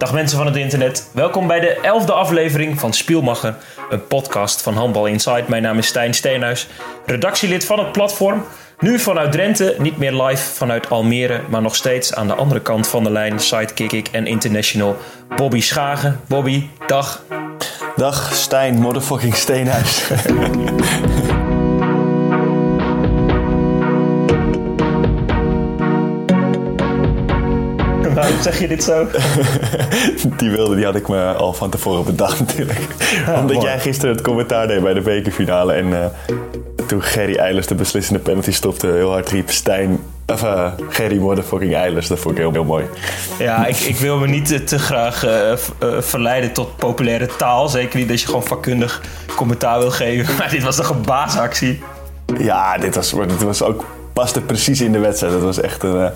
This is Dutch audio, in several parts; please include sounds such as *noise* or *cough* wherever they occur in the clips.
Dag mensen van het internet, welkom bij de elfde aflevering van Spielmacher, een podcast van Handbal Inside. Mijn naam is Stijn Steenhuis, redactielid van het platform. Nu vanuit Drenthe, niet meer live vanuit Almere, maar nog steeds aan de andere kant van de lijn, sidekick en international Bobby Schagen. Bobby, dag. Dag Stijn, motherfucking Steenhuis. *laughs* Waarom zeg je dit zo? *laughs* die wilde, die had ik me al van tevoren bedacht natuurlijk. Omdat mooi. jij gisteren het commentaar deed bij de bekerfinale. En eh, toen Gerry Eilers de beslissende penalty stopte, heel hard riep Stijn... Of eh, Gerry motherfucking Eilers. Dat vond ik heel, heel mooi. Ja, ik, ik wil me niet eh, te graag verleiden tot populaire taal. Zeker niet dat je gewoon vakkundig commentaar wil geven. *laughs* Maar dit was toch een baasactie? Ja, dit was, dit was ook paste precies in de wedstrijd. Het was echt een eh,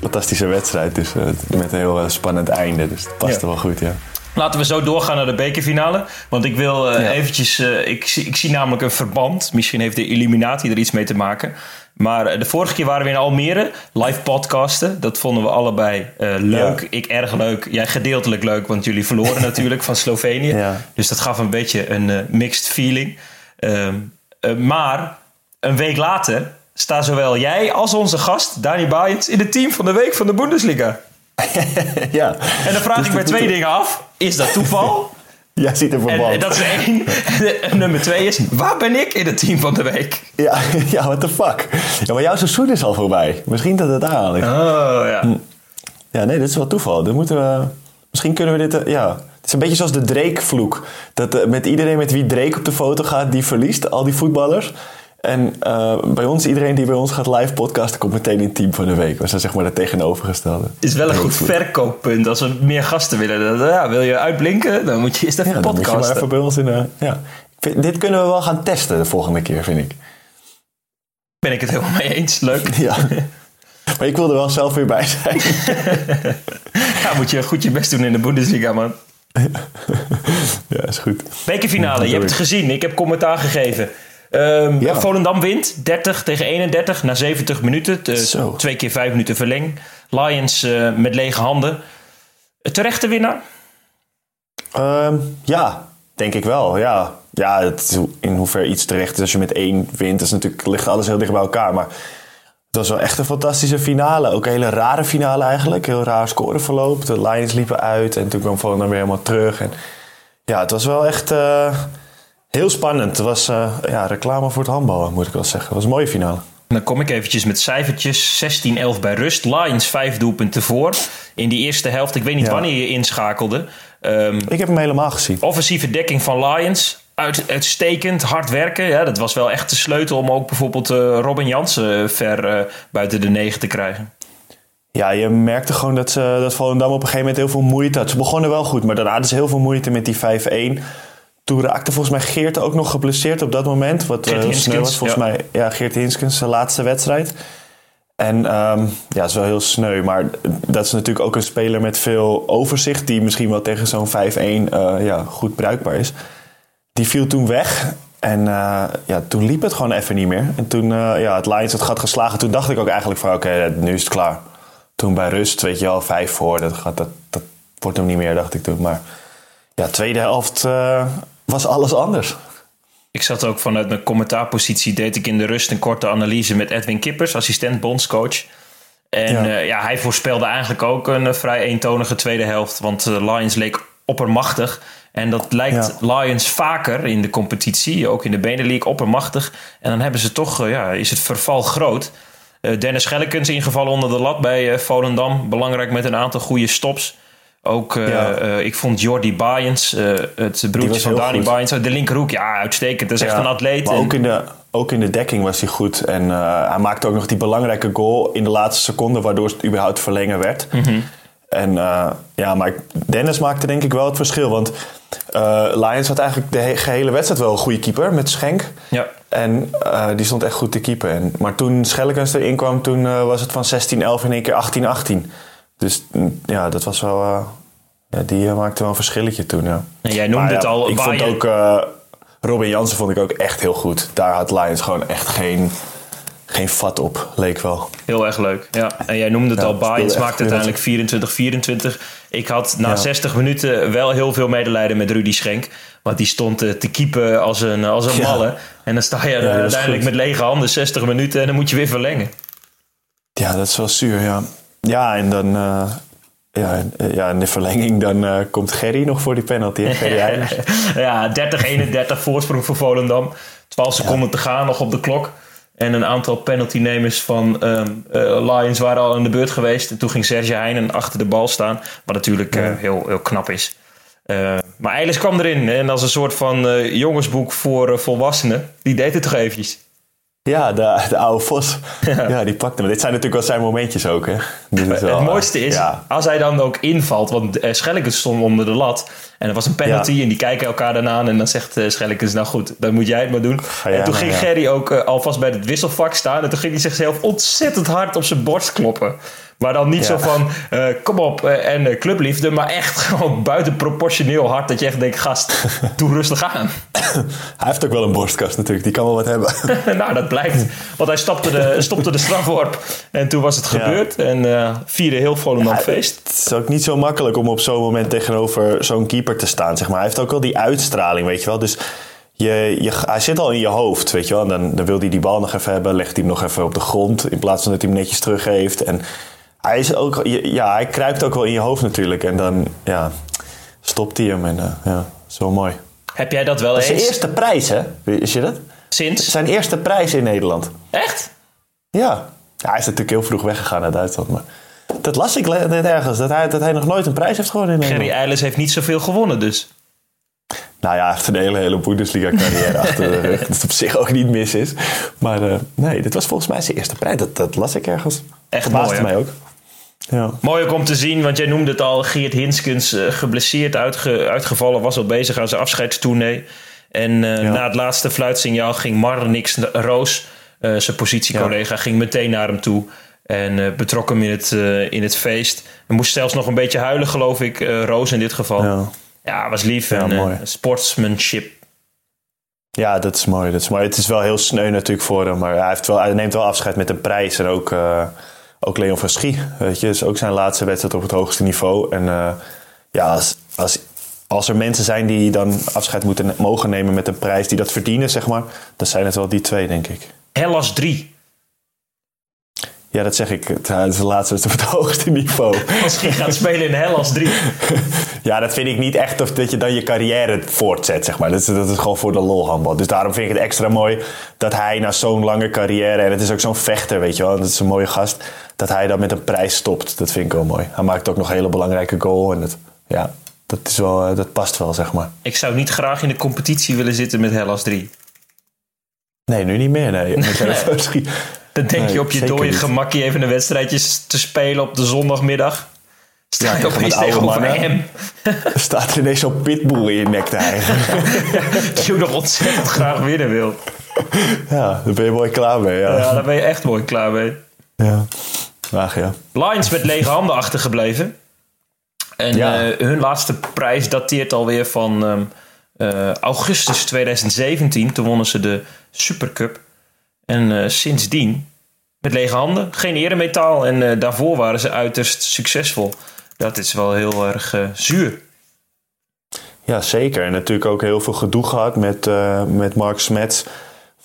fantastische wedstrijd. Dus, eh, met een heel eh, spannend einde. Dus het paste Ja. wel goed, ja. Laten we zo doorgaan naar de bekerfinale. Want ik wil Ja. eventjes... eh, ik, zie, ik zie namelijk een verband. Misschien heeft de Illuminati er iets mee te maken. Maar de vorige keer waren we in Almere. Live podcasten. Dat vonden we allebei eh, leuk. Ja. Ik erg leuk. Jij gedeeltelijk leuk. Want jullie verloren *laughs* natuurlijk van Slovenië. Ja. Dus dat gaf een beetje een mixed feeling. Ehm, eh, maar een week later staan zowel jij als onze gast Dani Baaiens in het team van de week van de Bundesliga. *laughs* ja. En dan vraag Dus ik dat twee dingen af. Is dat toeval? *laughs* Jij ziet En, verband. en dat is één. En nummer twee is, waar ben ik in het team van de week? Ja, *laughs* ja, what the fuck. Ja, maar jouw seizoen is al voorbij. Misschien dat het daar ligt. Oh ja. Ja, nee, dit is wel toeval. Dan moeten we... Misschien kunnen we dit... eh, ja, het is een beetje zoals de Drake-vloek. Dat eh, met iedereen met wie Drake op de foto gaat, die verliest. Al die voetballers. En eh, bij ons, iedereen die bij ons gaat live podcasten, komt meteen in team van de week. We zijn zeg maar het tegenovergestelde. Is wel een goed verkooppunt. Als we meer gasten willen. Dan, ja, wil je uitblinken? Dan moet je eerst even Ja, dan moet je maar even bij ons in de... Ja. Vind- Dit kunnen we wel gaan testen de volgende keer, vind ik. Ben ik het helemaal mee eens. Leuk. *laughs* Ja. Maar ik wil er wel zelf weer bij zijn. *laughs* Ja, moet je goed je best doen in de Bundesliga, man. ja, is goed. Bekerfinale, je hebt het gezien. Ik heb commentaar gegeven. Ehm, Ja. Volendam wint 30 tegen 31 na 70 minuten. Eh, twee keer vijf minuten verleng. Lions eh, met lege handen. Terechte winnaar? Ehm, ja, denk ik wel. Ja, ja het, in hoeverre iets terecht is als je met één wint, is natuurlijk, ligt alles heel dicht bij elkaar. Maar het was wel echt een fantastische finale. Ook een hele rare finale eigenlijk. Heel raar scoreverloop. De Lions liepen uit en toen kwam Volendam weer helemaal terug. En ja, het was wel echt eh, heel spannend. Het was eh, ja, reclame voor het handbal, moet ik wel zeggen. Het was een mooie finale. Dan kom ik eventjes met cijfertjes. 16-11 bij rust. Lions vijf doelpunten voor. In die eerste helft, ik weet niet Ja. wanneer je inschakelde. Ehm, Ik heb hem helemaal gezien. offensieve dekking van Lions. Uit, uitstekend, hard werken. Ja, dat was wel echt de sleutel om ook bijvoorbeeld eh, Robin Jansen eh, ver buiten de negen te krijgen. Ja, je merkte gewoon dat, ze, dat Volendam op een gegeven moment heel veel moeite had. Ze begonnen wel goed, maar daarna hadden ze heel veel moeite met die 5-1. Toen raakte volgens mij Geert ook nog geblesseerd op dat moment. Wat heel sneu was volgens ja. mij. Ja, Geert Hinskens, zijn laatste wedstrijd. En ehm, ja, dat is wel heel sneu. Maar dat is natuurlijk ook een speler met veel overzicht... die misschien wel tegen zo'n 5-1 eh, ja, goed bruikbaar is. Die viel toen weg. En eh, ja, toen liep het gewoon even niet meer. En toen ja, het Lions het gat geslagen. Toen dacht ik ook eigenlijk van oké, nu is het klaar. Toen bij rust, weet je wel, vijf voor. Dat, gaat, dat, dat wordt hem niet meer, dacht ik toen. Maar ja, tweede helft was alles anders. Ik zat ook vanuit mijn commentaarpositie, deed ik in de rust een korte analyse met Edwin Kippers, assistent bondscoach. En Ja. ja. ja, hij voorspelde eigenlijk ook een eh, vrij eentonige tweede helft. Want eh, Lions leek oppermachtig. En dat lijkt Lions vaker in de competitie, ook in de Benelink, oppermachtig. En dan hebben ze toch, eh, ja, is het verval groot. Eh, Dennis Schellekens ingevallen onder de lat bij eh, Volendam. Belangrijk met een aantal goede stops. Ook, eh, Ja. eh, ik vond Jordi Baaiens, eh, het broertje van Dani. Baaiens, uit de linkerhoek. Ja, uitstekend. Dat is echt een atleet. Maar En- ook in, de, ook in de dekking was hij goed. En hij maakte ook nog die belangrijke goal in de laatste seconde... waardoor het überhaupt verlengen werd. Mhm. En ja, maar Dennis maakte denk ik wel het verschil. Want Lions had eigenlijk de he- gehele wedstrijd wel een goede keeper met Schenk. Ja. En die stond echt goed te keeper. En, maar toen Schellekens erin kwam, toen was het van 16-11 in één keer 18-18. Dus mm, ja, dat was wel... eh, ja, die eh, maakte wel een verschilletje toen, ja. En jij noemde Maar het al. Ik vond ook... eh, Robin Jansen vond ik ook echt heel goed. Daar had Lions gewoon echt geen... geen vat op, leek wel. Heel erg leuk, ja. En jij noemde het al, Bayern maakte uiteindelijk 24-24. Ik had na 60 minuten wel heel veel medelijden met Rudy Schenk. Want die stond te keepen als een, als een malle. En dan sta je uiteindelijk met lege handen 60 minuten en dan moet je weer verlengen. Ja, dat is wel zuur, ja. Ja, en dan... Uh, ja, ja, in de verlenging dan uh, komt Gerry nog voor die penalty. Gerry *laughs* ja, 30-31 voorsprong voor Volendam. 12 seconden te gaan nog op de klok. En een aantal penaltynemers van um, uh, Lions waren al in de beurt geweest. En toen ging Serge Heijnen achter de bal staan. Wat natuurlijk uh, heel, heel knap is. Uh, maar Eilis kwam erin. En als een soort van jongensboek voor volwassenen. Die deed het toch eventjes. Ja, de, de oude Vos. *laughs* Ja. die pakte hem. Dit zijn natuurlijk wel zijn momentjes ook. Hè. het mooiste is, als hij dan ook invalt, want uh, Schellekens stond onder de lat. En er was een penalty en die kijken elkaar dan aan. En dan zegt uh, Schellekens, nou goed, dan moet jij het maar doen. en toen ging Gerry ook uh, alvast bij het wisselvak staan. En toen ging hij zichzelf ontzettend hard op zijn borst kloppen. Maar dan niet zo van, uh, kom op uh, en uh, clubliefde, maar echt *laughs* gewoon buitenproportioneel hard. Dat je echt denkt, gast, *laughs* doe rustig aan. hij heeft ook wel een borstkast natuurlijk, die kan wel wat hebben. *laughs* nou, dat blijkt. Want hij stopte de, stopte de strafworp en toen was het gebeurd. En vierde heel Volendam ja, feest. Het is ook niet zo makkelijk om op zo'n moment tegenover zo'n keeper te staan, zeg maar. Hij heeft ook wel die uitstraling, weet je wel. Dus... Je, je, hij zit al in je hoofd, weet je wel. En dan, dan wil hij die bal nog even hebben, legt hij hem nog even op de grond... in plaats van dat hij hem netjes teruggeeft. En hij, is ook, ja, hij kruipt ook wel in je hoofd natuurlijk. En dan ja, stopt hij hem. En uh, ja, zo mooi. Heb jij dat wel eens? Zijn eerste prijs, hè? Is je dat? Sinds? Zijn eerste prijs in Nederland. Echt? Ja. ja hij is natuurlijk heel vroeg weggegaan naar Duitsland. Maar dat las ik net ergens. Dat hij, dat hij nog nooit een prijs heeft gewonnen in Nederland. Gerry Eilers heeft niet zoveel gewonnen dus. Nou ja, hij heeft een hele, hele Bundesliga-carrière *laughs* achter de rug. Dat op zich ook niet mis is. Maar uh, nee, dit was volgens mij zijn eerste prijs. Dat, dat las ik ergens. Echt mooi, mij ook. Ja. Mooi ook om te zien, want jij noemde het al. Geert Hinskens uh, geblesseerd uitge, uitgevallen. Was al bezig aan zijn afscheidstournee. En uh, na het laatste fluitsignaal ging Marnix Roos, uh, zijn positiecollega, ja. ging meteen naar hem toe. En betrok hem in het, in het feest. Hij moest zelfs nog een beetje huilen, geloof ik. Roos in dit geval. Ja, ja was lief en mooi. sportsmanship. Ja, dat is mooi. Dat is mooi. Het is wel heel sneu natuurlijk voor hem. Maar hij, heeft wel, hij neemt wel afscheid met een prijs. En ook ook Leon van Schie, weet je, is ook zijn laatste wedstrijd op het hoogste niveau. En uh, ja, als, als, als er mensen zijn die dan afscheid moeten mogen nemen met een prijs die dat verdienen, zeg maar, dan zijn het wel die twee, denk ik. Hellas 3. Ja, dat zeg ik. Het is de laatste op het *laughs* hoogste niveau. Misschien gaat spelen in Hellas 3. *laughs* ja, dat vind ik niet echt of dat je dan je carrière voortzet, zeg maar. Dat is, dat is gewoon voor de lol handbal. Dus daarom vind ik het extra mooi dat hij na zo'n lange carrière... en het is ook zo'n vechter, weet je wel. Dat is een mooie gast. Dat hij dan met een prijs stopt. Dat vind ik wel mooi. Hij maakt ook nog een hele belangrijke goal. En dat, ja, dat, is wel, eh, dat past wel, zeg maar. Ik zou niet graag in de competitie willen zitten met Hellas 3. Nee, nu niet meer. Nee. nee. Dan denk je op je dode gemakje even een wedstrijdje te spelen op de zondagmiddag. Sta je ja, opeens tegenover hem. *laughs* Staat er ineens zo'n pitbull in je nek te eigen. *laughs* Die ook nog ontzettend graag winnen wil. Ja, daar ben je mooi klaar mee. Ja, ja daar ben je echt mooi klaar mee. Ja, Ach, ja. Lions met lege handen achtergebleven. En ja. uh, hun laatste prijs dateert alweer van um, uh, augustus 2017. Toen wonnen ze de Supercup. En uh, sindsdien met lege handen, geen eremetaal. En uh, daarvoor waren ze uiterst succesvol. Dat is wel heel erg zuur. Ja, zeker. En natuurlijk ook heel veel gedoe gehad met, met Mark Smets.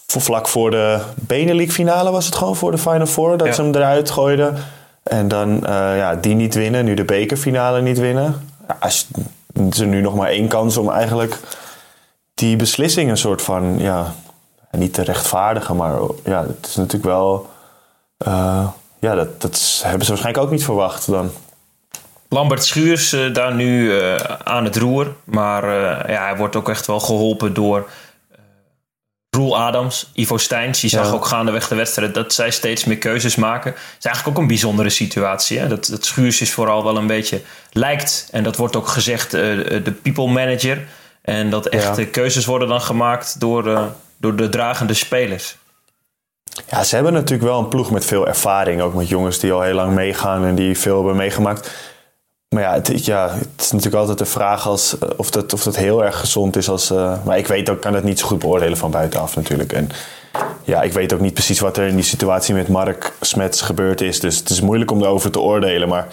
Vlak voor de Benelink finale was het gewoon voor de Final Four. Dat ze hem eruit gooiden. En dan ja, die niet winnen. Nu de bekerfinale niet winnen. Ja, als, ze nu nog maar één kans om eigenlijk die beslissing een soort van... Ja, niet te rechtvaardigen, maar ja, het is natuurlijk wel. Uh, ja, dat, dat hebben ze waarschijnlijk ook niet verwacht dan. Lambert Schuurs uh, daar nu uh, aan het roer. Maar ja, hij wordt ook echt wel geholpen door Roel Adams, Ivo Steins. Je zag ja. ook gaandeweg de wedstrijd dat zij steeds meer keuzes maken. Het is eigenlijk ook een bijzondere situatie. Hè? Dat, dat Schuurs is vooral wel een beetje lijkt, en dat wordt ook gezegd, de people manager. En dat echt ja. keuzes worden dan gemaakt door door de dragende spelers. Ja, ze hebben natuurlijk wel een ploeg met veel ervaring. Ook met jongens die al heel lang meegaan en die veel hebben meegemaakt. Maar ja, het, ja, het is natuurlijk altijd de vraag als, of, dat, of dat heel erg gezond is. Als, uh, maar ik weet ook, kan het niet zo goed beoordelen van buitenaf natuurlijk. En ja, ik weet ook niet precies wat er in die situatie met Mark Smets gebeurd is. Dus het is moeilijk om erover te oordelen. Maar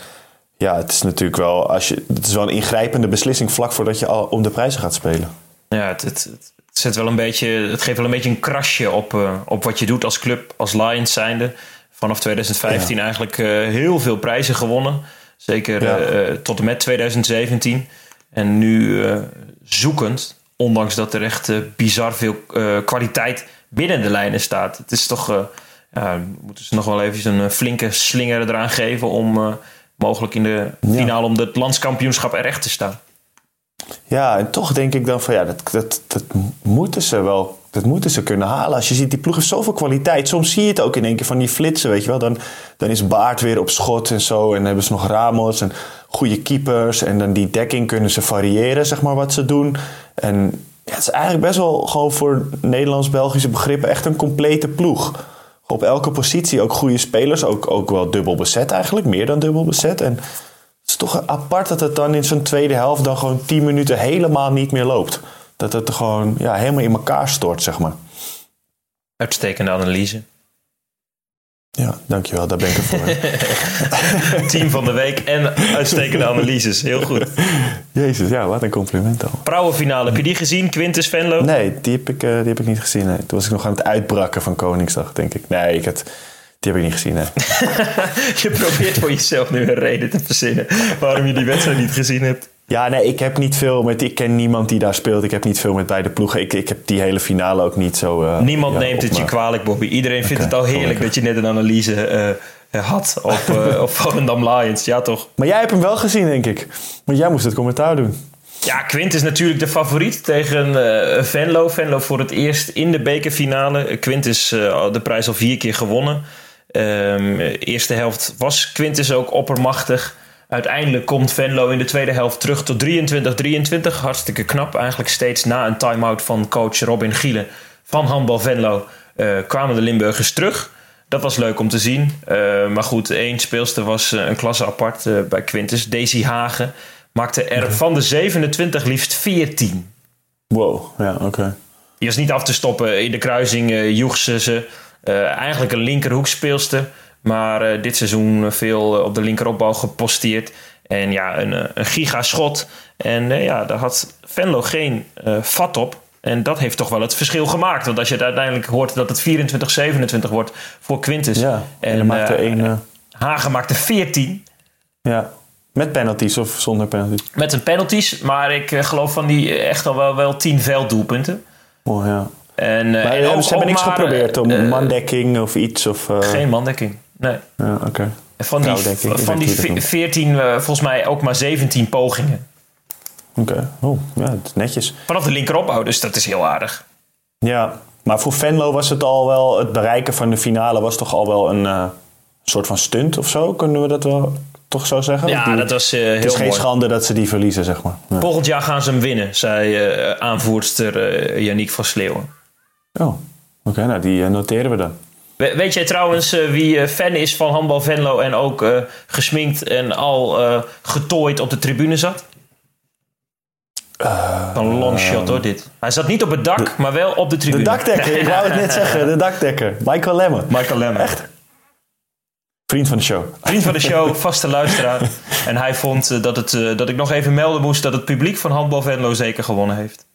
ja, het is natuurlijk wel, als je, het is wel een ingrijpende beslissing vlak voordat je al om de prijzen gaat spelen. Ja, het, het, het, zet wel een beetje, het geeft wel een beetje een krasje op, uh, op wat je doet als club, als Lions zijnde. Vanaf 2015 eigenlijk uh, heel veel prijzen gewonnen. Zeker ja. uh, tot en met 2017. En nu zoekend, ondanks dat er echt bizar veel kwaliteit binnen de lijnen staat. Het is toch, ja, moeten ze nog wel even een flinke slinger eraan geven om mogelijk in de finale om het landskampioenschap er echt te staan. Ja, en toch denk ik dan van ja, dat, dat, dat moeten ze wel. Dat moeten ze kunnen halen. Als je ziet, die ploeg heeft zoveel kwaliteit. Soms zie je het ook in één keer van die flitsen, weet je wel. Dan, dan is Baart weer op schot en zo. En dan hebben ze nog Ramos en goede keepers. En dan die dekking kunnen ze variëren, zeg maar, wat ze doen. En ja, het is eigenlijk best wel gewoon voor Nederlands-Belgische begrippen echt een complete ploeg. Op elke positie ook goede spelers. Ook, ook wel dubbel bezet eigenlijk. Meer dan dubbel bezet. En het is toch apart dat het dan in zo'n tweede helft dan gewoon 10 minuten helemaal niet meer loopt. Dat het gewoon ja, helemaal in elkaar stort, zeg maar. Uitstekende analyse. Ja, dankjewel. Daar ben ik er voor. *laughs* Team van de week en uitstekende analyses. Heel goed. Jezus, ja, wat een compliment al. Vrouwenfinale, heb je die gezien? Quintus Venlo? Nee, die heb ik, uh, die heb ik niet gezien. Nee. Toen was ik nog aan het uitbrakken van Koningsdag, denk ik. Nee, ik had, die heb ik niet gezien. Nee. *laughs* je probeert voor jezelf nu een reden te verzinnen waarom je die wedstrijd niet gezien hebt. Ja, nee, ik heb niet veel met. Ik ken niemand die daar speelt. Ik heb niet veel met beide ploegen. Ik, ik heb die hele finale ook niet zo. Uh, niemand ja, neemt het je kwalijk, Bobby. Iedereen vindt okay, het al heerlijk dat je net een analyse uh, had op, uh, *laughs* op Volendam Lions. Ja, toch? Maar jij hebt hem wel gezien, denk ik. Want jij moest het commentaar doen. Ja, Quint is natuurlijk de favoriet tegen uh, Venlo. Venlo voor het eerst in de bekerfinale. Quint is de prijs al vier keer gewonnen. Um, eerste helft was Quintus ook oppermachtig. Uiteindelijk komt Venlo in de tweede helft terug tot 23-23. Hartstikke knap. Eigenlijk steeds na een time-out van coach Robin Gielen van Handbal Venlo uh, kwamen de Limburgers terug. Dat was leuk om te zien. Uh, maar goed, één speelster was uh, een klasse apart bij Quintus. Daisy Hagen maakte er van de 27 liefst 14. Wow, ja, oké. Okay. Die was niet af te stoppen. In de kruising joeg ze ze. Eigenlijk een linkerhoekspeelster. Maar uh, dit seizoen veel op de linkeropbouw geposteerd. En ja, een, een gigaschot. En ja, daar had Venlo geen vat op. En dat heeft toch wel het verschil gemaakt. Want als je het uiteindelijk hoort dat het 24-27 wordt voor Quintus. Ja, en, en maakte één, Hagen maakte 14. Ja, met penalties of zonder penalties? Met een penalties, maar ik geloof van die echt al wel, wel 10 velddoelpunten. Oh ja. En, maar en ook, ze hebben niks maar, geprobeerd om mandekking of iets? Of, Geen mandekking. Nee. Ja, oké. Okay. Van die, van die 14, uh, volgens mij ook maar 17 pogingen. Oké, okay. oh, ja, dat is netjes. Vanaf de linkeropbouw, dus dat is heel aardig. Ja, maar voor Venlo was het al wel, het bereiken van de finale was toch al wel een uh, soort van stunt of zo? Kunnen we dat wel toch zo zeggen? Ja, die, dat was uh, heel Het is geen mooi. schande dat ze die verliezen, zeg maar. Ja. Volgend jaar gaan ze hem winnen, zei aanvoerster Janiek van Sleeuwen. Oh, oké, okay, nou die noteren we dan. Weet jij trouwens uh, wie uh, fan is van Handbal Venlo en ook uh, gesminkt en al getooid op de tribune zat? Een long shot hoor, dit. Hij zat niet op het dak, de, maar wel op de tribune. De dakdekker, ik wou het net *laughs* zeggen. De dakdekker. Michael Lemmer. Michael Lemmer. Echt? Vriend van de show. Vriend van de show, *laughs* vaste luisteraar. En hij vond dat, het, dat ik nog even melden moest dat het publiek van Handbal Venlo zeker gewonnen heeft.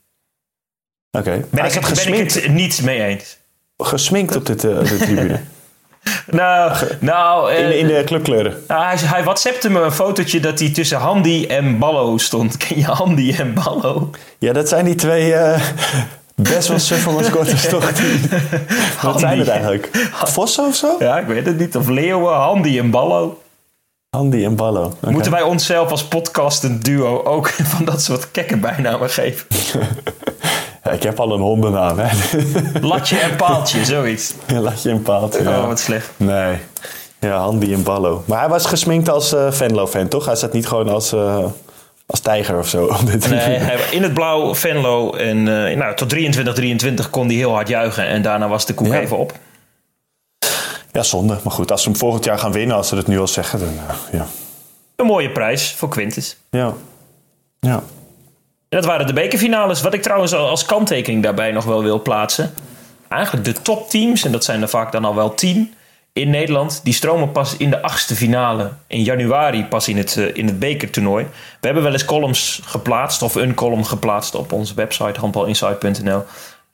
Oké. Okay. Ben, ik het, ben ik het niet mee eens gesminkt op dit, uh, de tribune? *laughs* nou, nou in, in, de clubkleuren. Nou, hij, hij whatsappte me een fotootje dat hij tussen Handy en Ballo stond. *laughs* Ken je Handy en Ballo? Ja, dat zijn die twee uh, best wel suffe mascottes toch? *laughs* Wat zijn het eigenlijk? Vossen of zo? Ja, ik weet het niet. Of leeuwen, Handy en Ballo. Handy en Ballo. Okay. Moeten wij onszelf als podcast een duo ook van dat soort kekke bijnamen geven? Ja, ik heb al een hondennaam, hè. *laughs* Latje en paaltje, zoiets. Latje en paaltje, Oh, wat slecht. Nee. Ja, Handy en Ballo. Maar hij was gesminkt als uh, Venlo-fan, toch? Hij zat niet gewoon als, uh, als tijger of zo. nee, hij, in het blauw Venlo. En uh, nou, tot 23-23 kon hij heel hard juichen. En daarna was de koek ja. even op. Ja, zonde. Maar goed, als ze hem volgend jaar gaan winnen, als ze het nu al zeggen, dan ja. Een mooie prijs voor Quintus. Ja. Ja. En dat waren de bekerfinales. Wat ik trouwens als kanttekening daarbij nog wel wil plaatsen. eigenlijk de topteams, en dat zijn er vaak dan al wel tien in Nederland, die stromen pas in de achtste finale in januari pas in het, uh, in het bekertoernooi. We hebben wel eens columns geplaatst of een column geplaatst op onze website handbalinsight.nl.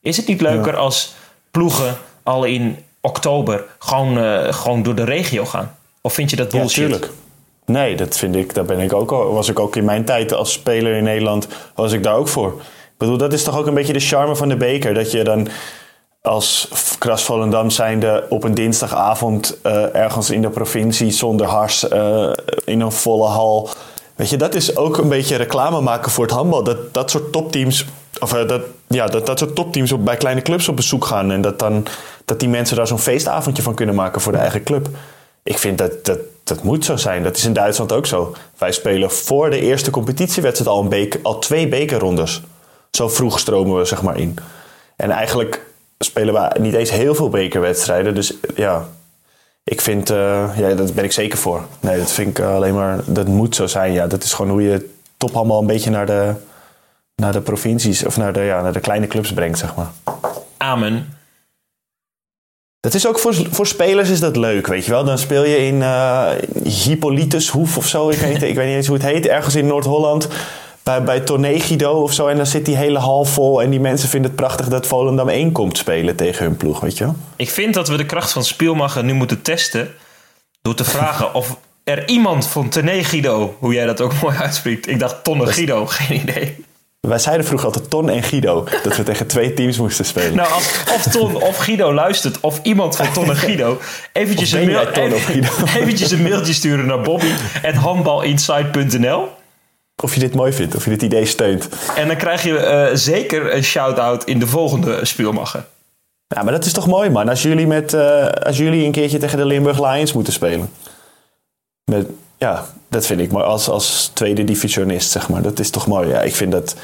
Is het niet leuker als ploegen al in oktober gewoon, uh, gewoon door de regio gaan? Of vind je dat bullshit? Ja, tuurlijk. Nee, dat vind ik, daar ben ik ook, was ik ook in mijn tijd als speler in Nederland, was ik daar ook voor. Ik bedoel, dat is toch ook een beetje de charme van de beker. Dat je dan als Kras Volendam zijnde op een dinsdagavond uh, ergens in de provincie zonder hars uh, in een volle hal. Weet je, dat is ook een beetje reclame maken voor het handbal. Dat, dat soort topteams, of uh, dat, ja, dat, dat soort topteams op, bij kleine clubs op bezoek gaan. En dat, dan, dat die mensen daar zo'n feestavondje van kunnen maken voor de eigen club. Ik vind dat, dat dat moet zo zijn. Dat is in Duitsland ook zo. Wij spelen voor de eerste competitiewedstrijd al, een beker, al twee bekerrondes. Zo vroeg stromen we zeg maar in. En eigenlijk spelen we niet eens heel veel bekerwedstrijden. Dus ja, ik vind, uh, ja, daar ben ik zeker voor. Nee, dat vind ik alleen maar, dat moet zo zijn. Ja, dat is gewoon hoe je top allemaal een beetje naar de, naar de provincies of naar de, ja, naar de kleine clubs brengt, zeg maar. Amen. Dat is ook voor, voor spelers is dat leuk, weet je wel. Dan speel je in uh, Hippolytushoef of zo. Ik weet, niet, ik weet niet eens hoe het heet. Ergens in Noord-Holland. Bij, bij Toné of zo. En dan zit die hele hal vol. En die mensen vinden het prachtig dat Volendam 1 komt spelen tegen hun ploeg, weet je wel. Ik vind dat we de kracht van Spielmacher nu moeten testen. Door te vragen of er iemand van Toné hoe jij dat ook mooi uitspreekt. Ik dacht Tonne Guido, geen idee. Wij zeiden vroeger altijd Ton en Guido. Dat we tegen twee teams moesten spelen. Nou, als, of Ton of Guido luistert. Of iemand van Ton en Guido. Eventjes, een, mail, even, *laughs* eventjes een mailtje sturen naar bobby.handbalinsight.nl Of je dit mooi vindt. Of je dit idee steunt. En dan krijg je uh, zeker een shout-out in de volgende speelmachen. Ja, maar dat is toch mooi man. Als jullie, met, uh, als jullie een keertje tegen de Limburg Lions moeten spelen. Met, ja, dat vind ik mooi. Als, als tweede divisionist, zeg maar. Dat is toch mooi. Ja, ik vind dat...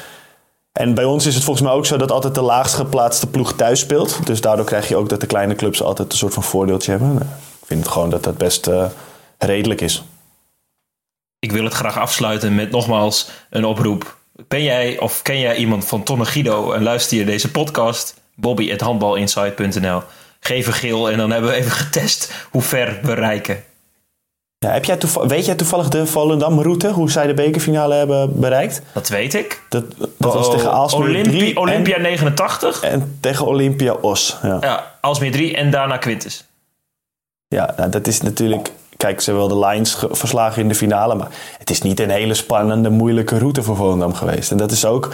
En bij ons is het volgens mij ook zo dat altijd de laagst geplaatste ploeg thuis speelt. Dus daardoor krijg je ook dat de kleine clubs altijd een soort van voordeeltje hebben. Nou, ik vind het gewoon dat dat best uh, redelijk is. Ik wil het graag afsluiten met nogmaals een oproep. Ben jij of ken jij iemand van Tonne Guido en luister je deze podcast? Bobby@handbalinsight.nl. Geef een geel en dan hebben we even getest hoe ver we reiken. Ja, heb jij weet jij toevallig de Volendam-route, hoe zij de bekerfinale hebben bereikt? Dat weet ik. Dat, dat was tegen Aalsmeer Olympia, 3 Olympia 89. En tegen Olympia Os. Ja, ja Aalsmeer 3 en daarna Quintus. Ja, nou, dat is natuurlijk... Kijk, ze wel de Lions verslagen in de finale, maar het is niet een hele spannende, moeilijke route voor Volendam geweest. En dat is ook...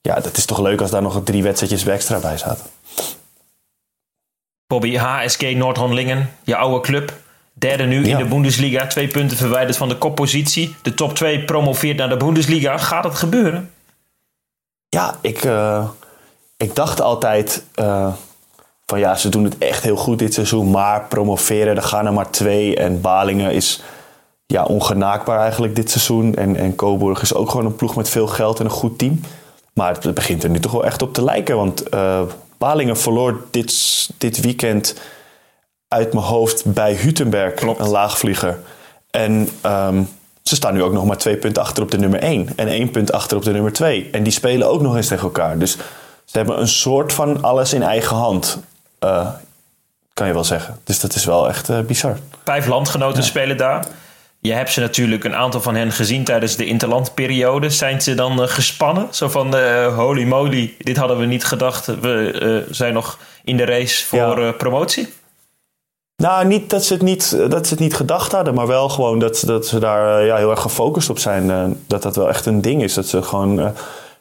Ja, dat is toch leuk als daar nog drie wedstrijdjes extra bij zaten. Bobby, HSG Noord-Honlingen, je oude club. Derde nu in de Bundesliga. Twee punten verwijderd van de koppositie. De top 2 promoveert naar de Bundesliga. Gaat het gebeuren? Ja, ik, uh, ik dacht altijd uh, van ja, ze doen het echt heel goed dit seizoen. Maar promoveren, er gaan er maar twee. En Balingen is ja, ongenaakbaar eigenlijk dit seizoen. En, en Coburg is ook gewoon een ploeg met veel geld en een goed team. Maar het begint er nu toch wel echt op te lijken. Want uh, Balingen verloor dit, dit weekend uit mijn hoofd bij Hutenberg, Klopt. een laagvlieger. En um, ze staan nu ook nog maar twee punten achter op de nummer 1 en één punt achter op de nummer 2. En die spelen ook nog eens tegen elkaar. Dus ze hebben een soort van alles in eigen hand. Uh, kan je wel zeggen. Dus dat is wel echt uh, bizar. Vijf landgenoten ja. spelen daar. Je hebt ze natuurlijk een aantal van hen gezien tijdens de interlandperiode. Zijn ze dan uh, gespannen? Zo van holy moly, dit hadden we niet gedacht. We zijn nog in de race voor ja. promotie. Nou, niet dat ze het niet, dat ze het niet gedacht hadden, maar wel gewoon dat, dat ze daar ja, heel erg gefocust op zijn. Uh, dat dat wel echt een ding is. Dat ze gewoon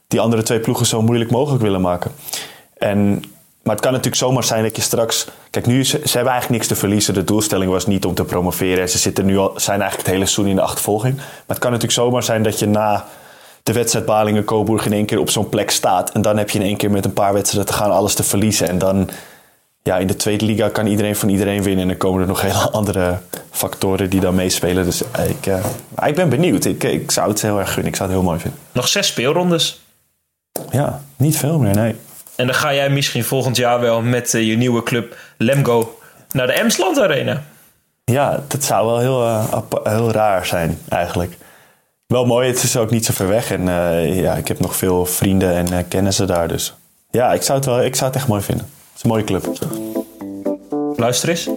die andere twee ploegen zo moeilijk mogelijk willen maken. En, maar het kan natuurlijk zomaar zijn dat je straks. Kijk, nu ze, hebben eigenlijk niks te verliezen. De doelstelling was niet om te promoveren. Ze zitten nu al, zijn eigenlijk het hele seizoen in de achtervolging. Maar het kan natuurlijk zomaar zijn dat je na de wedstrijd Balingen-Coburg in één keer op zo'n plek staat. En dan heb je in één keer met een paar wedstrijden te gaan alles te verliezen. En dan ja, in de tweede liga kan iedereen van iedereen winnen. En dan komen er nog hele *laughs* andere factoren die dan meespelen. Dus ik, uh, ik ben benieuwd. Ik, ik zou het heel erg gunnen. Ik zou het heel mooi vinden. Nog zes speelrondes. Ja, niet veel meer, nee. En dan ga jij misschien volgend jaar wel met uh, je nieuwe club Lemgo naar de Emsland Arena. Ja, dat zou wel heel, uh, heel raar zijn eigenlijk. Wel mooi, het is ook niet zo ver weg. En ja, ik heb nog veel vrienden en kennissen daar. Dus ja, ik zou, het wel, ik zou het echt mooi vinden. Is een mooie club. Luister eens.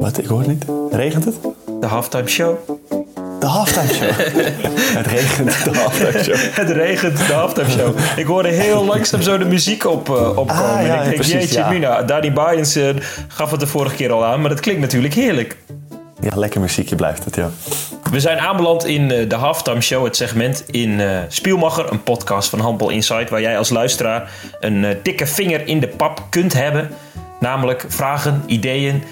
Wat? Ik hoor het niet. Regent het? De halftime show. De halftime show. *laughs* het regent, de *laughs* halftime show. Het regent, de halftime show. Ik hoorde heel langzaam zo de muziek op, uh, opkomen. Ah, ja, en ik denk, precies, jeetje ja. mina. Byens uh, gaf het de vorige keer al aan. Maar dat klinkt natuurlijk heerlijk. Ja, lekker muziekje blijft het, ja. We zijn aanbeland in uh, de halftime show, het segment in uh, Spielmacher, een podcast van Handball Insight, waar jij als luisteraar een uh, dikke vinger in de pap kunt hebben. Namelijk vragen, ideeën,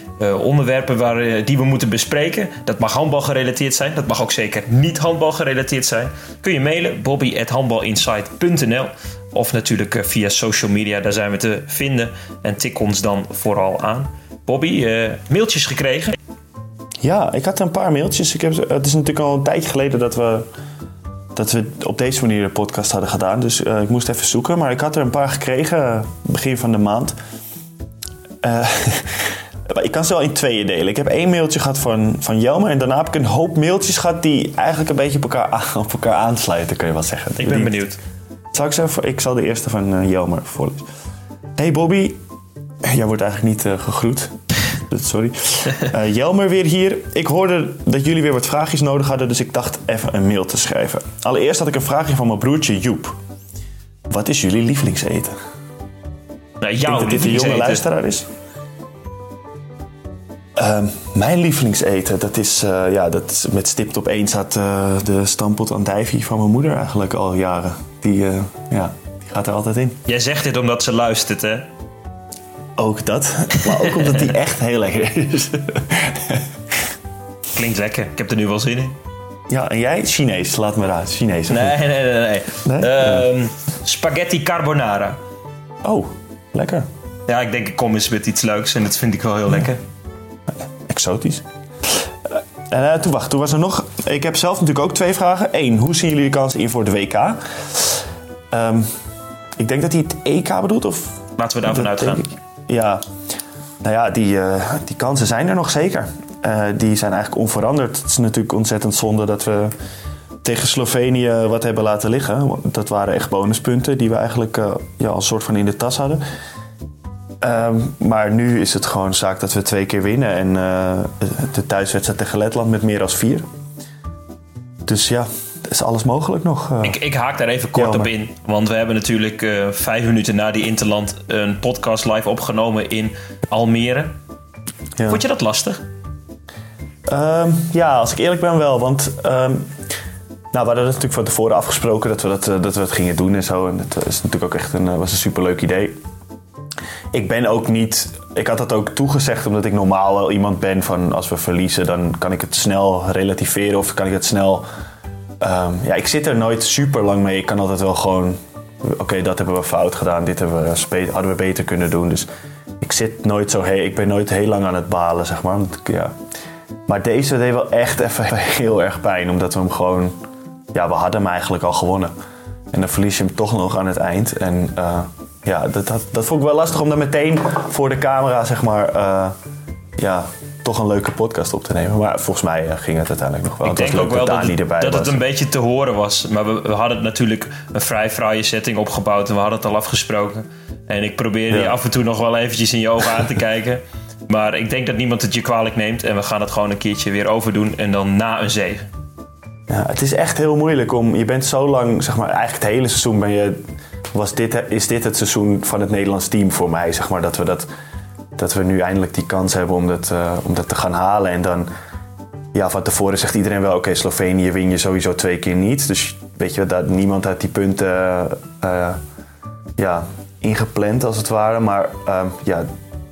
onderwerpen waar, die we moeten bespreken. Dat mag handbal gerelateerd zijn, dat mag ook zeker niet handbal gerelateerd zijn. Kun je mailen bobby.handbalinsight.nl of natuurlijk via social media, daar zijn we te vinden. En tik ons dan vooral aan. Bobby, mailtjes gekregen. Ja, ik had een paar mailtjes. Ik heb, het is natuurlijk al een tijdje geleden dat we, dat we op deze manier de podcast hadden gedaan. Dus uh, ik moest even zoeken. Maar ik had er een paar gekregen begin van de maand. *laughs* Uh, ik kan ze wel in tweeën delen. Ik heb één mailtje gehad van, van Jelmer. En daarna heb ik een hoop mailtjes gehad die eigenlijk een beetje op elkaar, *laughs* op elkaar aansluiten, kun je wel zeggen. Ik ben die, benieuwd. Zal ik, ze, ik zal de eerste van uh, Jelmer voorlezen. Hey Bobby. *laughs* Jij wordt eigenlijk niet gegroet. *laughs* Sorry. Uh, Jelmer weer hier. Ik hoorde dat jullie weer wat vraagjes nodig hadden, dus ik dacht even een mail te schrijven. Allereerst had ik een vraagje van mijn broertje Joep. Wat is jullie lievelingseten? Nou, jouw dat dit een jonge luisteraar is. Uh, mijn lievelingseten, dat is, uh, ja, dat is met stipt op één staat uh, de stampot andijvie van mijn moeder eigenlijk al jaren. Die, ja, die gaat er altijd in. Jij zegt dit omdat ze luistert, hè? Ook dat, maar ook omdat die echt heel lekker is. Klinkt lekker, ik heb er nu wel zin in. Ja, en jij? Chinees, laat me raden. Chinees. Nee, nee, nee, nee. nee? Uh, spaghetti carbonara. Oh, lekker. Ja, ik denk ik kom eens met iets leuks en dat vind ik wel heel lekker. Exotisch. En uh, toen wacht, toen was er nog. Ik heb zelf natuurlijk ook twee vragen. Eén, hoe zien jullie de kansen in voor de WK? Um, ik denk dat hij het EK bedoelt, of? Laten we daarvan uitgaan. Ja, nou ja, die, uh, die kansen zijn er nog zeker. Uh, die zijn eigenlijk onveranderd. Het is natuurlijk ontzettend zonde dat we tegen Slovenië wat hebben laten liggen. Dat waren echt bonuspunten die we eigenlijk uh, ja, als soort van in de tas hadden. Um, maar nu is het gewoon zaak dat we twee keer winnen. En de thuiswedstrijd tegen Letland met meer dan vier. Dus ja, is alles mogelijk nog. Uh, ik, ik, haak daar even kort op in. Want we hebben natuurlijk uh, vijf minuten na die Interland een podcast live opgenomen in Almere. Ja. Vond je dat lastig? Um, ja, als ik eerlijk ben wel. Want um, nou, we hadden natuurlijk van tevoren afgesproken dat we dat, uh, dat we dat gingen doen en zo. En dat is natuurlijk ook echt een, was een superleuk idee. Ik ben ook niet... Ik had dat ook toegezegd omdat ik normaal wel iemand ben van... als we verliezen, dan kan ik het snel relativeren of kan ik het snel... Um, ja, ik zit er nooit super lang mee. Ik kan altijd wel gewoon... Oké, dat hebben we fout gedaan. Dit hebben we, hadden we beter kunnen doen. Dus ik zit nooit zo... Hey, ik ben nooit heel lang aan het balen, zeg maar. Want, ja. Maar deze deed wel echt *laughs* even heel erg pijn. Omdat we hem gewoon... Ja, we hadden hem eigenlijk al gewonnen. En dan verlies je hem toch nog aan het eind. En uh, ja, dat, dat, dat vond ik wel lastig om dan meteen voor de camera, zeg maar... Uh, ja, toch een leuke podcast op te nemen. Maar volgens mij uh, ging het uiteindelijk nog wel. Ik denk ook wel dat, dat, dat het een beetje te horen was. Maar we, we hadden natuurlijk een vrij fraaie setting opgebouwd. En we hadden het al afgesproken. En ik probeerde ja. je af en toe nog wel eventjes in je ogen aan te *laughs* kijken. Maar ik denk dat niemand het je kwalijk neemt. En we gaan het gewoon een keertje weer overdoen. En dan na een zege. Ja, het is echt heel moeilijk om... Je bent zo lang, zeg maar, eigenlijk het hele seizoen ben je... Was dit, is dit het seizoen van het Nederlands team voor mij, zeg maar. Dat we, dat, dat we nu eindelijk die kans hebben om dat, uh, om dat te gaan halen. En dan... Ja, van tevoren zegt iedereen wel... Oké, Slovenië win je sowieso twee keer niet. Dus weet je, dat niemand had die punten... Uh, ja, ingepland als het ware. Maar uh, ja,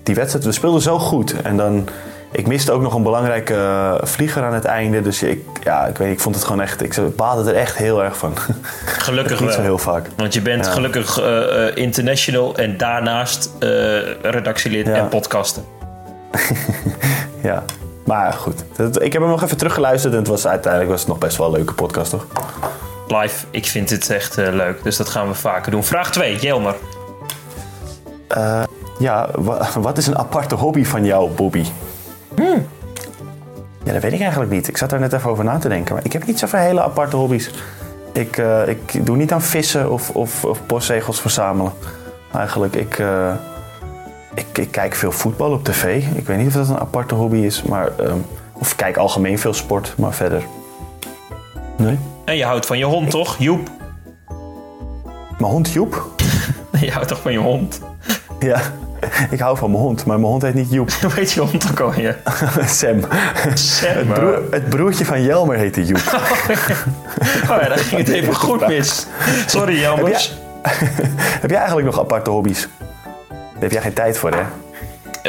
die wedstrijd, we speelden zo goed. En dan... Ik miste ook nog een belangrijke uh, vlieger aan het einde. Dus ik, ja, ik, weet, ik vond het gewoon echt... Ik baalde er echt heel erg van. *laughs* Gelukkig niet wel. zo heel vaak. Want je bent ja. gelukkig uh, international en daarnaast uh, redactielid ja. en podcasten. *laughs* ja, maar goed. Ik heb hem nog even teruggeluisterd en het was, uiteindelijk was het nog best wel een leuke podcast, toch? Live, ik vind het echt leuk. Dus dat gaan we vaker doen. Vraag 2, Jelmer. ja, wat is een aparte hobby van jou, Bobby? Hmm. Ja, dat weet ik eigenlijk niet. Ik zat er net even over na te denken. Maar ik heb niet zoveel hele aparte hobby's. Ik, uh, ik doe niet aan vissen of, of, of postzegels verzamelen. Eigenlijk, ik, uh, ik, ik, kijk veel voetbal op tv. Ik weet niet of dat een aparte hobby is, maar... Um, of kijk algemeen veel sport, maar verder... Nee. En je houdt van je hond, toch? Joep. Mijn hond Joep? *laughs* je houdt toch van je hond? Ja, *laughs* ik hou van mijn hond, maar mijn hond heet niet Joep. *laughs* Hoe heet je hond ook alweer? *laughs* Sam. Sam. Het, broer, het, broertje van Jelmer heette Joep. oh ja, daar ging het even goed mis. Sorry Jelmers. Heb jij, heb jij eigenlijk nog aparte hobby's? Daar heb jij geen tijd voor, hè?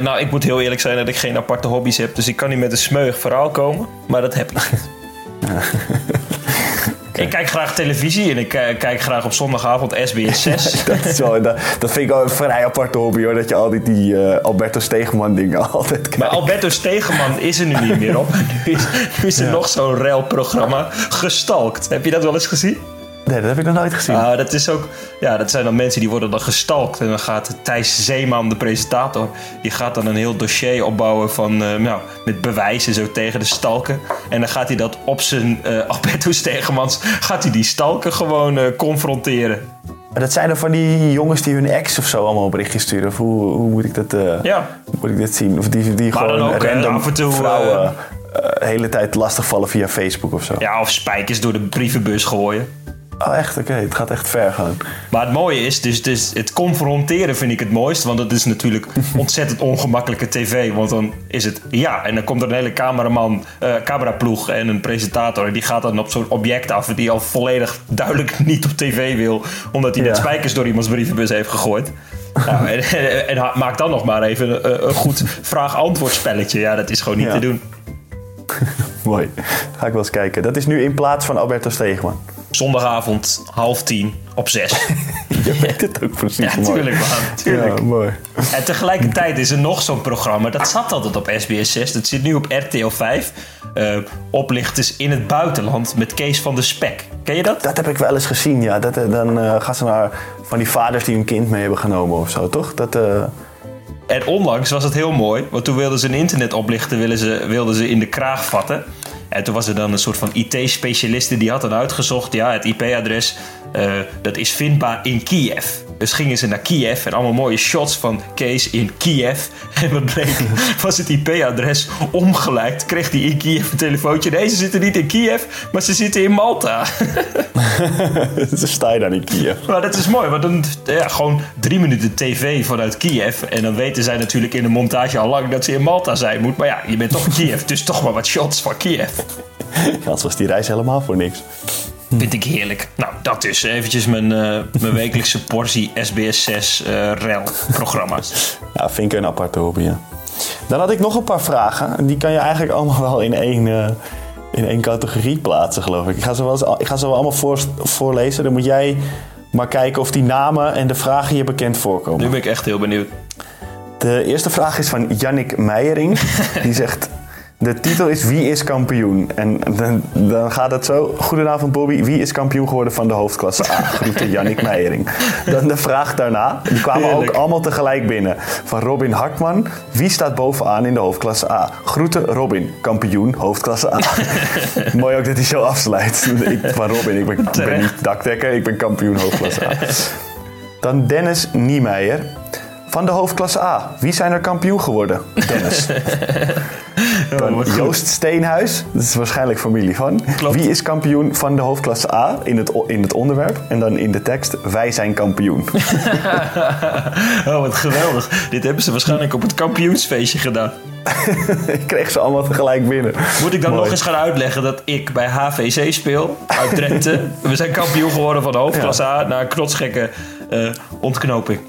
Nou, ik moet heel eerlijk zijn dat ik geen aparte hobby's heb. Dus ik kan niet met een smeuig verhaal komen. Maar dat heb ik niet. Ik kijk graag televisie en ik uh, kijk graag op zondagavond SBS 6. *laughs* dat, is wel, dat, dat, vind ik wel een vrij aparte hobby hoor. Dat je altijd die uh, Alberto Stegeman dingen *laughs* altijd kijkt. Maar Alberto Stegeman is er nu niet meer op. Nu is, nu is er ja. nog zo'n railprogramma gestalkt. Heb je dat wel eens gezien? Nee, dat heb ik nog nooit gezien. Uh, dat, is ook, ja, dat zijn dan mensen die worden dan gestalkt. En dan gaat Thijs Zeeman, de presentator, die gaat dan een heel dossier opbouwen van, uh, nou, met bewijzen zo tegen de stalken. En dan gaat hij dat op zijn uh, *laughs* Alberto Stegemans, gaat hij die stalken gewoon uh, confronteren. Maar dat zijn dan van die jongens die hun ex of zo allemaal op berichtjes sturen. Of hoe, hoe moet ik dat, ja. moet ik dit zien? Of die, die maar gewoon ook, random af en toe, vrouwen de hele tijd lastigvallen via Facebook of zo. Ja, of spijkers door de brievenbus gooien. Oh, echt? Oké, okay. het gaat echt ver gaan. Maar het mooie is, dus, dus het confronteren vind ik het mooist. Want dat is natuurlijk *laughs* ontzettend ongemakkelijke tv. Want dan is het ja. En dan komt er een hele cameraman, uh, cameraploeg en een presentator. En die gaat dan op zo'n object af die al volledig duidelijk *laughs* niet op tv wil. Omdat hij ja. met spijkers door iemands brievenbus heeft gegooid. nou, en, *laughs* en, en, maak dan nog maar even een, een goed vraag-antwoord spelletje. Ja, dat is gewoon niet ja. te doen. Mooi. Ga ik wel eens kijken. Dat is nu in plaats van Alberto Stegeman. Zondagavond, half tien, op zes. *laughs* Je weet het ook precies. Ja, tuurlijk man. Tuurlijk. Ja, mooi. En tegelijkertijd is er nog zo'n programma. Dat zat altijd op SBS 6. Dat zit nu op RTL 5. Uh, oplichters in het buitenland met Kees van de Spek. Ken je dat? Dat heb ik wel eens gezien, ja. Dat, dan uh, gaan ze naar van die vaders die hun kind mee hebben genomen of zo, toch? Dat... Uh... En onlangs was het heel mooi, want toen wilden ze een internetoplichter wilden ze, wilden ze in de kraag vatten. En toen was er dan een soort van IT-specialiste die had dan uitgezocht, ja, het IP-adres, uh, dat is vindbaar in Kiev. Dus gingen ze naar Kiev en allemaal mooie shots van Kees in Kiev. *laughs* En wat bleek, was het IP-adres omgelijkt. Kreeg hij in Kiev een telefoontje. Nee, ze zitten niet in Kiev, maar ze zitten in Malta. dus sta je dan in Kiev. Maar dat is mooi, want dan ja, gewoon drie minuten tv vanuit Kiev. En dan weten zij natuurlijk in de montage al lang dat ze in Malta zijn moet. Maar ja, je bent toch in Kiev, dus toch maar wat shots van Kiev. *laughs* Anders was die reis helemaal voor niks. Vind ik heerlijk. Nou, dat is eventjes mijn, uh, mijn wekelijkse *laughs* portie SBS 6 uh, REL-programma's. Ja, vind ik een aparte hobby, ja. Dan had ik nog een paar vragen. Die kan je eigenlijk allemaal wel in één, uh, in één categorie plaatsen, geloof ik. Ik ga ze wel, ik ga ze wel allemaal voor, voorlezen. Dan moet jij maar kijken of die namen en de vragen je bekend voorkomen. Nu ben ik echt heel benieuwd. De eerste vraag is van Jannik Meijering. *laughs* Die zegt... De titel is Wie is kampioen? En dan, dan gaat het zo. Goedenavond Bobby, wie is kampioen geworden van de hoofdklasse A? *laughs* Groeten Jannik Meijering. Dan de vraag daarna, die kwamen Heerlijk. ook allemaal tegelijk binnen. Van Robin Hartman, wie staat bovenaan in de hoofdklasse A? Groeten Robin, kampioen hoofdklasse A. *laughs* Mooi ook dat hij zo afsluit. Ik, van Robin, ik ben, ik ben niet dakdekker, ik ben kampioen hoofdklasse A. Dan Dennis Niemeyer. Van de hoofdklasse A. Wie zijn er kampioen geworden? Dennis. *laughs* Dan Joost Steenhuis. Dat is waarschijnlijk familie van. Klopt. Wie is kampioen van de hoofdklasse A in het, in het onderwerp? En dan in de tekst. Wij zijn kampioen. *laughs* oh, wat geweldig. Dit hebben ze waarschijnlijk op het kampioensfeestje gedaan. *laughs* ik kreeg ze allemaal tegelijk binnen. Moet ik dan Mooi. nog eens gaan uitleggen dat ik bij HVC speel uit Drenthe. We zijn kampioen geworden van de hoofdklasse A na een knotsgekke uh, ontknoping.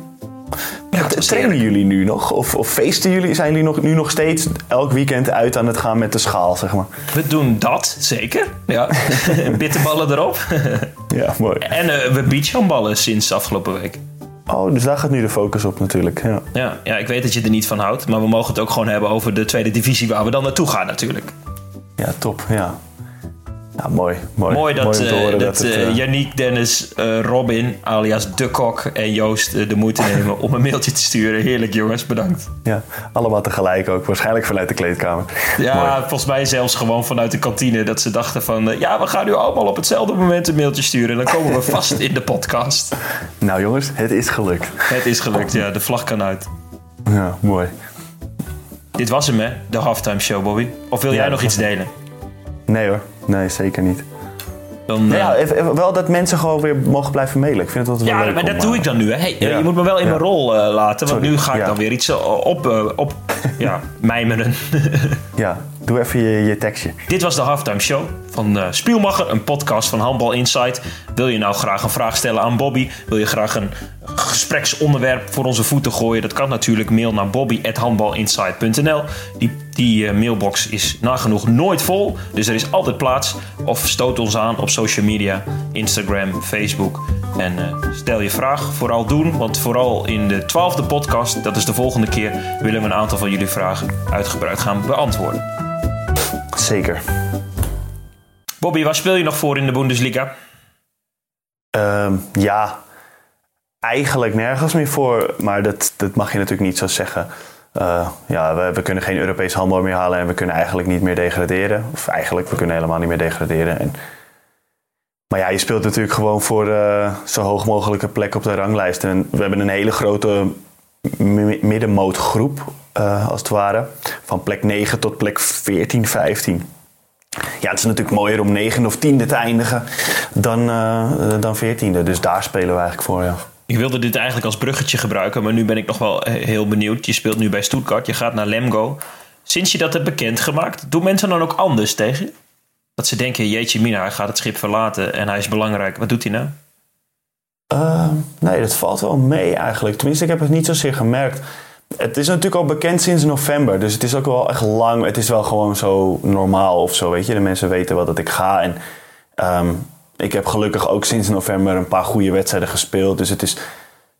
Ja, trainen jullie nu nog? Of, of feesten jullie? Zijn jullie nog, nu nog steeds elk weekend uit aan het gaan met de schaal, zeg maar? We doen dat, zeker. Ja. *laughs* Bitterballen erop. *laughs* ja, mooi. En uh, we beachhandballen sinds afgelopen week. Oh, dus daar gaat nu de focus op natuurlijk. Ja. Ja, ja, ik weet dat je er niet van houdt. Maar we mogen het ook gewoon hebben over de tweede divisie waar we dan naartoe gaan natuurlijk. Ja, top. Ja. Mooi, mooi. Mooi dat, te eh, horen dat, het, eh, eh, Yannick, Dennis, Robin, alias De Kok en Joost de moeite *laughs* nemen om een mailtje te sturen. Heerlijk jongens, bedankt. ja, allemaal tegelijk ook. Waarschijnlijk vanuit de kleedkamer. *laughs* Ja, Mooi. volgens mij zelfs gewoon vanuit de kantine. Dat ze dachten van, ja, we gaan nu allemaal op hetzelfde moment een mailtje sturen. En dan komen we *laughs* vast in de podcast. Nou jongens, het is gelukt. Het is gelukt, ja. De vlag kan uit. Ja, mooi. Dit was hem, hè? De halftime show, Bobby. Of wil jij Ja, nog iets delen? Nee hoor, nee, zeker niet. Dan, Nou ja, eh, even- wel dat mensen gewoon weer mogen blijven mailen. Ik vind het altijd wel ja, leuk maar dat eh, doe ik dan nu. Hè. Hey, Ja. Je moet me wel in Ja. mijn rol eh, laten. Want Sorry. nu ga ik Ja. dan weer iets eh, op, eh, op *laughs* ja, mijmeren. *laughs* Ja, doe even je, je tekstje. Dit was de Halftime Show van eh Spielmacher, een podcast van Handbal Insight. Wil je nou graag een vraag stellen aan Bobby? Wil je graag een gespreksonderwerp voor onze voeten gooien? Dat kan natuurlijk. Mail naar bobby.handbalinsight.nl Die, die eh, mailbox is nagenoeg nooit vol, dus er is altijd plaats. Of stoot ons aan op social media, Instagram, Facebook. En eh, stel je vraag, vooral doen. Want vooral in de twaalfde podcast, dat is de volgende keer... willen we een aantal van jullie vragen uitgebreid gaan beantwoorden. Zeker. Bobby, waar speel je nog voor in de Bundesliga? Ehm, ja, eigenlijk nergens meer voor. Maar dat, dat mag je natuurlijk niet zo zeggen. Eh, ja, we, we kunnen geen Europees handbal meer halen en we kunnen eigenlijk niet meer degraderen. Of eigenlijk, we kunnen helemaal niet meer degraderen. En, maar ja, je speelt natuurlijk gewoon voor eh, zo hoog mogelijke plek op de ranglijst. En we hebben een hele grote mi- middenmootgroep, eh, als het ware. Van plek 9 tot plek 14, 15. Ja, het is natuurlijk mooier om negende of tiende te eindigen dan, eh dan veertiende. Dus daar spelen we eigenlijk voor, ja. Ik wilde dit eigenlijk als bruggetje gebruiken, maar nu ben ik nog wel heel benieuwd. Je speelt nu bij Stuttgart, je gaat naar Lemgo. Sinds je dat hebt bekendgemaakt, doen mensen dan ook anders tegen? Dat ze denken, jeetje mina, hij gaat het schip verlaten en hij is belangrijk. Wat doet hij nou? Ehm, nee, dat valt wel mee eigenlijk. Tenminste, ik heb het niet zozeer gemerkt. Het is natuurlijk al bekend sinds november. Dus het is ook wel echt lang. Het is wel gewoon zo normaal of zo, weet je. De mensen weten wel dat ik ga. En ehm, ik heb gelukkig ook sinds november een paar goede wedstrijden gespeeld. Dus het is...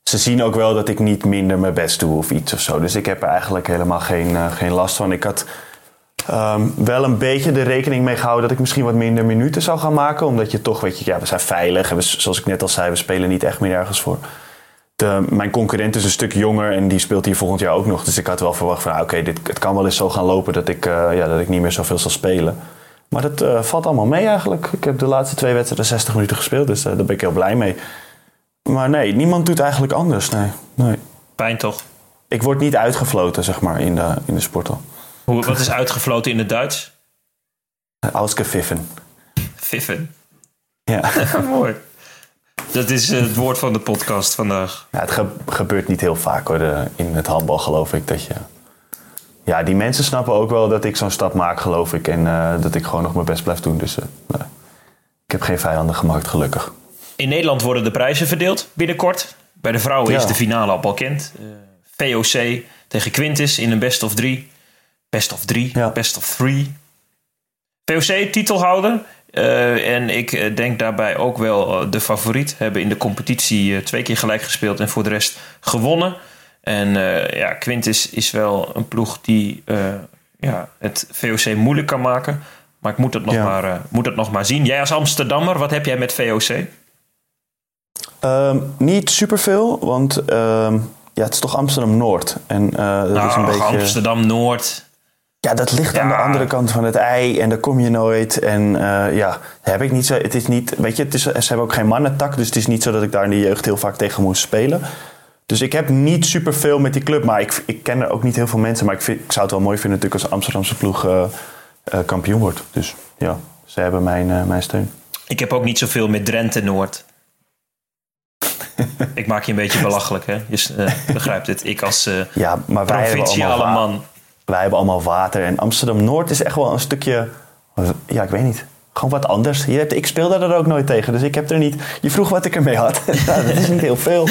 Ze zien ook wel dat ik niet minder mijn best doe of iets of zo. Dus ik heb er eigenlijk helemaal geen, eh, geen last van. Ik had Ehm, wel een beetje de rekening mee gehouden dat ik misschien wat minder minuten zou gaan maken. Omdat je toch, weet je, ja, we zijn veilig. En zoals ik net al zei, we spelen niet echt meer ergens voor. De, mijn concurrent is een stuk jonger en die speelt hier volgend jaar ook nog. Dus ik had wel verwacht van, ah, oké, dit het kan wel eens zo gaan lopen dat ik, eh, ja, dat ik niet meer zoveel zal spelen. Maar dat eh, valt allemaal mee eigenlijk. Ik heb de laatste twee wedstrijden 60 minuten gespeeld, dus eh, daar ben ik heel blij mee. Maar nee, niemand doet eigenlijk anders. Nee, nee. Pijn toch? Ik word niet uitgefloten, zeg maar, in de, in de sportel. Hoe, wat is uitgefloten in het Duits? Ausgefiffen. Viffen. Ja. *laughs* Mooi. Dat is eh, het woord van de podcast vandaag. Ja, het ge- gebeurt niet heel vaak hoor, in het handbal geloof ik. Dat je... Ja, die mensen snappen ook wel dat ik zo'n stap maak geloof ik. En eh, dat ik gewoon nog mijn best blijf doen. Dus eh, nee. ik heb geen vijanden gemaakt gelukkig. In Nederland worden de prijzen verdeeld binnenkort. Bij de vrouwen is de finale al bekend. Eh, VOC tegen Quintus in een best of drie. Best of drie, Ja. best of three. VOC titelhouder. En ik denk daarbij ook wel de favoriet. Hebben in de competitie twee keer gelijk gespeeld en voor de rest gewonnen. En eh, ja, Quintus is wel een ploeg die eh, ja, het VOC moeilijk kan maken. Maar ik moet het, nog Ja. maar, eh, moet het nog maar zien. Jij als Amsterdammer, wat heb jij met VOC? Ehm, niet superveel, want ehm, ja, het is toch Amsterdam-Noord. En dat Nou, is een beetje... Amsterdam Noord. Ja, dat ligt aan de andere kant van het ei en daar kom je nooit. En ja, heb ik niet zo. Het is niet, weet je, het is, ze hebben ook geen mannentak, dus het is niet zo dat ik daar in de jeugd heel vaak tegen moest spelen. Dus ik heb niet superveel met die club, maar ik, ik ken er ook niet heel veel mensen. Maar ik, vind, ik zou het wel mooi vinden natuurlijk als Amsterdamse ploeg eh, eh, kampioen wordt. Dus ja, ze hebben mijn, eh, mijn steun. Ik heb ook niet zoveel met Drenthe Noord. *laughs* ik maak je een beetje belachelijk, hè? Je begrijpt het. Ik als Ja, maar wij hebben, provinciale man. wij hebben allemaal water. En Amsterdam-Noord is echt wel een stukje, ja, ik weet niet. Gewoon wat anders. Je hebt, ik speelde er ook nooit tegen, dus ik heb er niet... Je vroeg wat ik ermee had. *laughs* nou, dat is niet heel veel.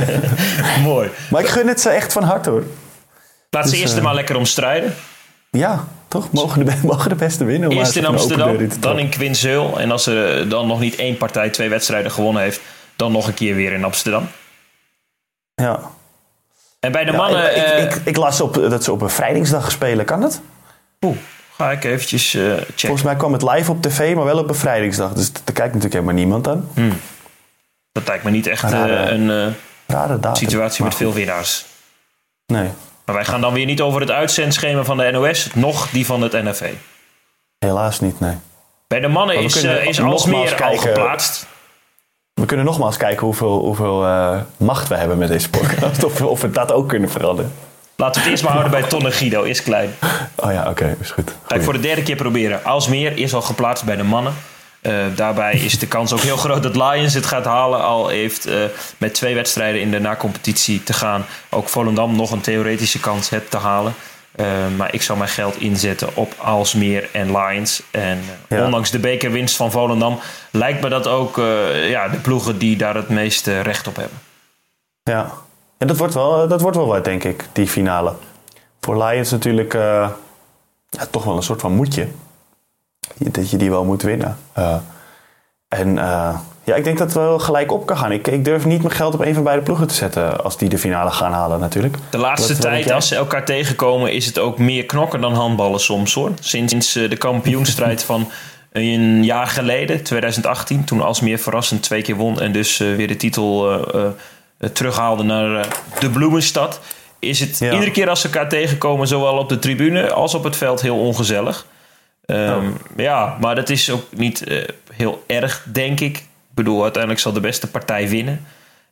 *laughs* Mooi. Maar ik gun het ze echt van harte hoor. Laat ze Dus, eerst er maar lekker omstrijden. Ja, toch? Mogen de, *laughs* mogen de beste winnen. om Eerst in Amsterdam, in dan in Quinzeul. En als ze dan nog niet één partij twee wedstrijden gewonnen heeft... dan nog een keer weer in Amsterdam. Ja. En bij de Ja, mannen... ik, eh, ik, ik, ik las op, dat ze op een vrijdingsdag spelen. Kan dat? Oeh, Ga ik eventjes uh, checken. Volgens mij kwam het live op tv, maar wel op bevrijdingsdag. Dus daar kijkt natuurlijk helemaal niemand aan. Hmm. Dat lijkt me niet echt rare, een uh, rare datum, situatie met veel winnaars. Nee. Maar wij gaan dan weer niet over het uitzendschema van de NOS, nog die van het NFV. Helaas niet, nee. Bij de mannen is, is Alsmeer al geplaatst. We kunnen nogmaals kijken hoeveel, hoeveel uh, macht we hebben met deze podcast. *laughs* of, of we dat ook kunnen veranderen. Laten we het eerst maar houden bij Ton en Guido, is klein. Oh ja, oké, is goed. Ga ik voor de derde keer proberen. Alsmeer is al geplaatst bij de mannen. Uh, daarbij is de kans ook heel groot dat Lions het gaat halen. Al heeft uh, met twee wedstrijden in de na-competitie te gaan ook Volendam nog een theoretische kans het te halen. Uh, maar ik zal mijn geld inzetten op Alsmeer en Lions. En ja. ondanks de bekerwinst van Volendam lijkt me dat ook ja, de ploegen die daar het meeste recht op hebben. Ja, en dat wordt wel, dat wordt wel wat, denk ik, die finale. Voor Lions natuurlijk ja, toch wel een soort van moedje dat je die wel moet winnen. Uh, en uh, ja, ik denk dat het wel gelijk op kan gaan. Ik, ik, durf niet mijn geld op een van beide ploegen te zetten als die de finale gaan halen natuurlijk. De laatste tijd, als ze elkaar tegenkomen, is het ook meer knokken dan handballen soms hoor. Sinds de kampioenstrijd *laughs* van een jaar geleden, 2018, toen Alsmeer verrassend twee keer won en dus weer de titel terughaalde naar de Bloemenstad. Is het ja. iedere keer als ze elkaar tegenkomen, zowel op de tribune als op het veld, heel ongezellig. Um, Ja, maar dat is ook niet uh, heel erg, denk ik. Ik bedoel, uiteindelijk zal de beste partij winnen.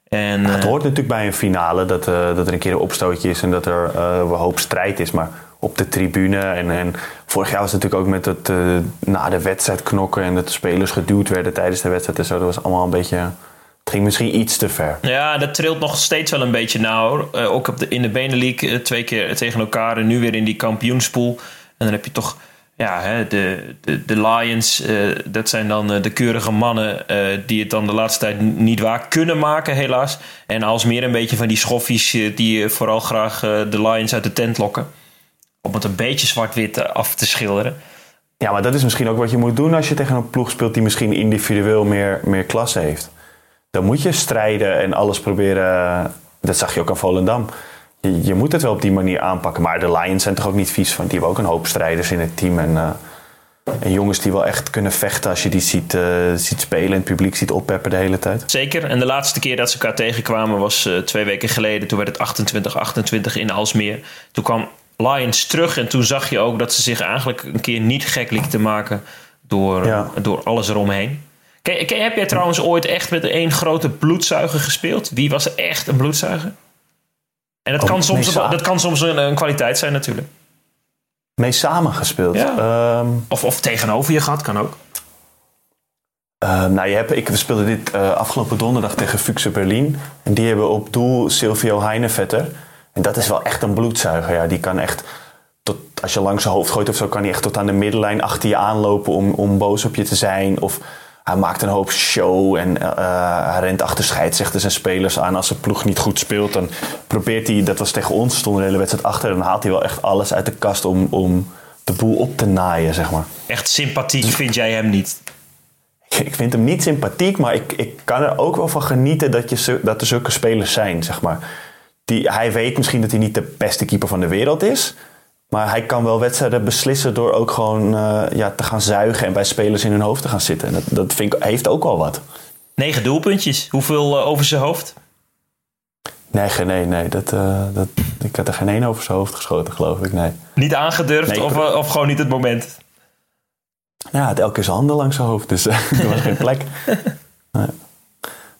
En, het hoort natuurlijk bij een finale dat, uh, dat er een keer een opstootje is en dat er uh, een hoop strijd is. Maar op de tribune en, en vorig jaar was het natuurlijk ook met het na de wedstrijd knokken en dat de spelers geduwd werden tijdens de wedstrijd en zo. Dat was allemaal een beetje. Het ging misschien iets te ver. Ja, dat trilt nog steeds wel een beetje nauw. ook op de, in de Benelink twee keer tegen elkaar en nu weer in die kampioenspool. En dan heb je toch ja, hè, de, de, de Lions, uh, dat zijn dan uh, de keurige mannen uh, die het dan de laatste tijd niet waar kunnen maken, helaas. En als meer een beetje van die schoffies die vooral graag de Lions uit de tent lokken. Om het een beetje zwart-wit af te schilderen. Ja, maar dat is misschien ook wat je moet doen als je tegen een ploeg speelt die misschien individueel meer, meer klasse heeft. Dan moet je strijden en alles proberen. Dat zag je ook aan Volendam je, je, moet het wel op die manier aanpakken. Maar de Lions zijn toch ook niet vies van. Die hebben ook een hoop strijders in het team. En, uh, en jongens die wel echt kunnen vechten als je die ziet, uh, ziet spelen en het publiek ziet oppeppen de hele tijd. Zeker. En de laatste keer dat ze elkaar tegenkwamen was uh, twee weken geleden. Toen werd het 28-28 in Alsmeer. Toen kwam Lions terug en toen zag je ook dat ze zich eigenlijk een keer niet gek lieten te maken door, ja. door alles eromheen. Ken, ken, heb jij trouwens ooit echt met één grote bloedzuiger gespeeld? Wie was echt een bloedzuiger? En dat, oh, kan, soms, dat kan soms een, een, kwaliteit zijn natuurlijk. Mee samengespeeld? Ja. Um, of, of tegenover je gehad, kan ook. Uh, nou, je hebt, ik, we speelden dit uh, afgelopen donderdag tegen Fuchse Berlin. En die hebben op doel Silvio Heinevetter. En dat is wel echt een bloedzuiger. Ja. Die kan echt, tot, als je langs zijn hoofd gooit of zo, kan hij echt tot aan de middenlijn achter je aanlopen om, om boos op je te zijn. Of hij maakt een hoop show en uh, hij rent achter scheidsrechters en spelers aan. Als de ploeg niet goed speelt, dan probeert hij, dat was tegen ons, stond de hele wedstrijd achter. Dan haalt hij wel echt alles uit de kast om, om de boel op te naaien, zeg maar. Echt sympathiek vind jij hem niet? Ik vind hem niet sympathiek, maar ik, ik kan er ook wel van genieten dat, je, dat er zulke spelers zijn, zeg maar. Die, hij weet misschien dat hij niet de beste keeper van de wereld is. Maar hij kan wel wedstrijden beslissen door ook gewoon uh, ja, te gaan zuigen en bij spelers in hun hoofd te gaan zitten. En dat, dat vind ik, heeft ook al wat. Negen doelpuntjes. Hoeveel uh, over zijn hoofd? Nee, nee, nee. Dat, uh, dat, ik had er geen één over zijn hoofd geschoten, geloof ik. Nee. Niet aangedurfd nee, of, of gewoon niet het moment? Ja, het elke keer zijn handen langs zijn hoofd, dus *laughs* er was geen plek. Nee. *laughs*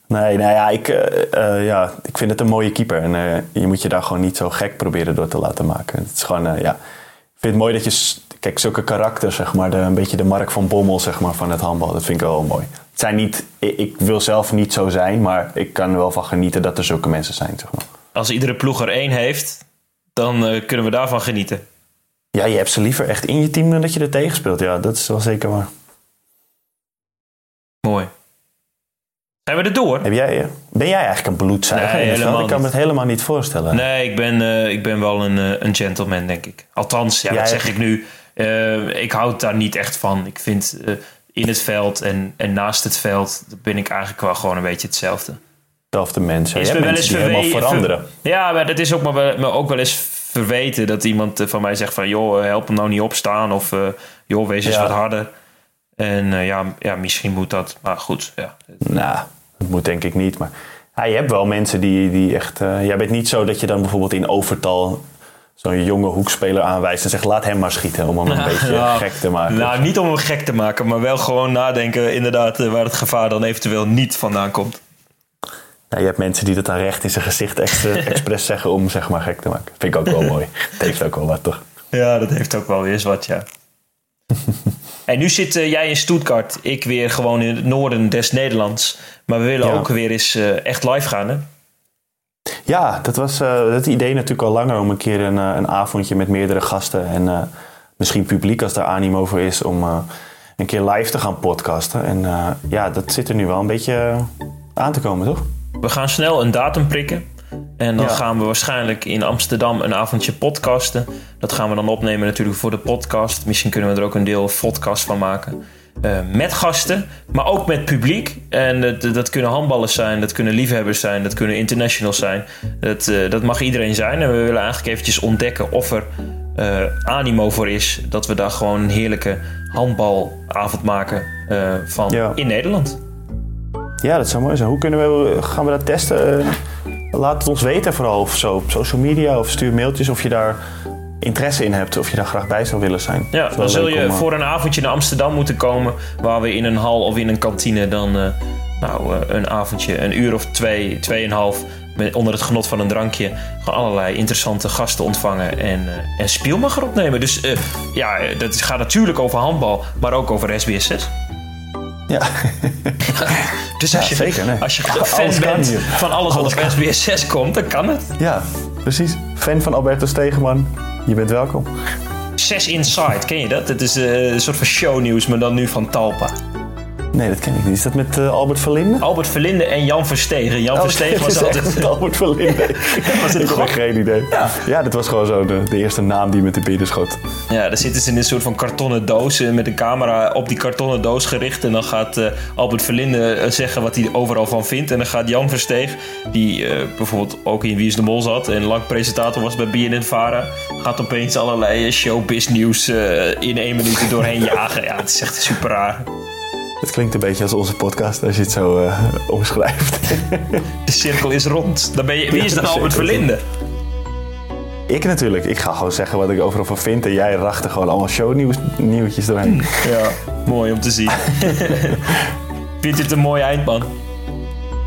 Nee, nou ja ik, uh, ja, ik vind het een mooie keeper. En uh, je moet je daar gewoon niet zo gek proberen door te laten maken. Het is gewoon, uh, ja. Ik vind het mooi dat je, kijk, zulke karakters, zeg maar, de, een beetje de Mark van Bommel, zeg maar, van het handbal. Dat vind ik wel mooi. Het zijn niet, ik wil zelf niet zo zijn, maar ik kan er wel van genieten dat er zulke mensen zijn, zeg maar. Als iedere ploeg er één heeft, dan kunnen we daarvan genieten. Ja, je hebt ze liever echt in je team dan dat je er tegen speelt. Ja, dat is wel zeker waar. Mooi. Zijn we er door? Heb jij, ben jij eigenlijk een bloedzuiger? Nee, ik kan me het helemaal niet voorstellen. Nee, ik ben, uh, ik ben wel een, uh, een gentleman, denk ik. Althans, ja, dat zeg ik nu. Uh, ik houd daar niet echt van. Ik vind in het veld en, en naast het veld ben ik eigenlijk wel gewoon een beetje hetzelfde. Hetzelfde mensen. Is ja, wel eens helemaal veranderen. Ja, maar dat is ook, maar, maar ook wel eens verweten dat iemand van mij zegt van... joh, help hem nou niet opstaan of joh, wees eens wat harder. En ja, ja, misschien moet dat, maar goed. Ja. Nou, dat moet denk ik niet, maar... Ja, je hebt wel mensen die, die echt... jij bent niet zo dat je dan bijvoorbeeld in overtal zo'n jonge hoekspeler aanwijst en zegt laat hem maar schieten om hem een beetje gek te maken. Nou, niet om hem gek te maken, maar wel gewoon nadenken inderdaad waar het gevaar dan eventueel niet vandaan komt. Nou, je hebt mensen die dat dan recht in zijn gezicht *laughs* expres zeggen om zeg maar gek te maken. Vind ik ook wel mooi. Het heeft ook wel wat, toch? Ja, dat heeft ook wel weer eens wat, ja. *laughs* en nu zit uh, jij in Stuttgart, ik weer gewoon in het noorden des Nederlands. Maar we willen ook weer eens uh, echt live gaan, hè? Ja, dat was uh, het idee natuurlijk al langer om een keer een, een avondje met meerdere gasten en misschien publiek als daar animo voor is om een keer live te gaan podcasten. En ja, dat zit er nu wel een beetje aan te komen, toch? We gaan snel een datum prikken. En dan gaan we waarschijnlijk in Amsterdam een avondje podcasten. Dat gaan we dan opnemen natuurlijk voor de podcast. Misschien kunnen we er ook een deel podcast van maken. Uh, met gasten, maar ook met publiek. En dat, dat, kunnen handballers zijn, dat kunnen liefhebbers zijn, dat kunnen internationals zijn. Dat, uh, dat mag iedereen zijn. En we willen eigenlijk eventjes ontdekken of er uh, animo voor is. Dat we daar gewoon een heerlijke handbalavond maken van in Nederland. Ja, dat zou mooi zijn. Hoe kunnen we, gaan we dat testen? laat het ons weten vooral of zo op social media of stuur mailtjes of je daar interesse in hebt of je daar graag bij zou willen zijn. Ja, dan zul je voor een avondje naar Amsterdam moeten komen waar we in een hal of in een kantine dan uh, nou, uh, een avondje, een uur of twee, tweeënhalf met, onder het genot van een drankje gewoon allerlei interessante gasten ontvangen en, uh, en Spielmacher opnemen. Dus ja, dat gaat natuurlijk over handbal, maar ook over SBS 6. Ja. *laughs* dus als, je, zeker, nee. als je fan bent van alles, wat op SBS 6 komt, dan kan het. Ja, precies. Fan van Alberto Stegeman, je bent welkom. 6 Inside, ken je dat? Het is uh, een soort van shownieuws, maar dan nu van Talpa. Nee, dat ken ik niet. Is dat met uh, Albert Verlinde? Albert Verlinde en Jan Verstegen. Jan oh, Verstegen *laughs* was altijd... *laughs* Albert Verlinde. *laughs* was ik heb geen idee. Ja. ja, dat was gewoon zo de, de, eerste naam die met de binnen schoot. Ja, dan zitten ze in een soort van kartonnen doos met een camera op die kartonnen doos gericht. En dan gaat uh, Albert Verlinde uh, zeggen wat hij overal van vindt. En dan gaat Jan Versteeg, die bijvoorbeeld ook in Wie is de Mol zat en lang presentator was bij BNN Vara, gaat opeens allerlei showbiz nieuws in één minuut doorheen jagen. Ja, het is echt super raar. Het klinkt een beetje als onze podcast als je het zo uh, omschrijft. *laughs* De cirkel is rond. Dan ben je, wie is dan Albert Verlinde? Ik natuurlijk. Ik ga gewoon zeggen wat ik overal van vind. En jij racht er gewoon allemaal shownieuwtjes doorheen. Ja, mooi om te zien. *laughs* Vindt het een mooi eindman?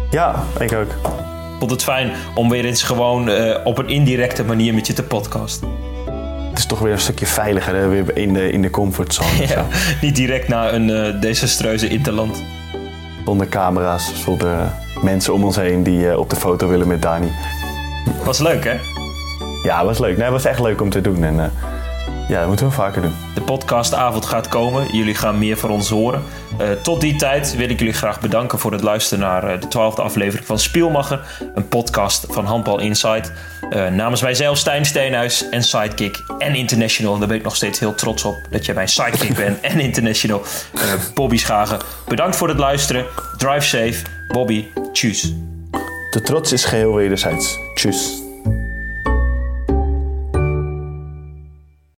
Ja, ik ook. Ik vond het fijn om weer eens gewoon uh, op een indirecte manier met je te podcasten het is toch weer een stukje veiliger, hè? weer in de, in de comfortzone. *laughs* ja, niet direct naar een uh, desastreuze interland. Zonder camera's, zonder mensen om ons heen die uh, op de foto willen met Dani. Was leuk, hè? Ja, was leuk. Nee, was echt leuk om te doen. En, uh, ja, dat moeten we vaker doen. De podcastavond gaat komen. Jullie gaan meer van ons horen. Uh, tot die tijd wil ik jullie graag bedanken voor het luisteren naar uh, de twaalfde aflevering van Spielmacher. Een podcast van Handbal Insight. Uh, namens mijzelf, Stijn Steenhuis en Sidekick en International. Daar ben ik nog steeds heel trots op dat jij mijn sidekick bent *laughs* en International. Bobby Schagen. Bedankt voor het luisteren. Drive safe. Bobby, tjus. De trots is geheel wederzijds. Tjus.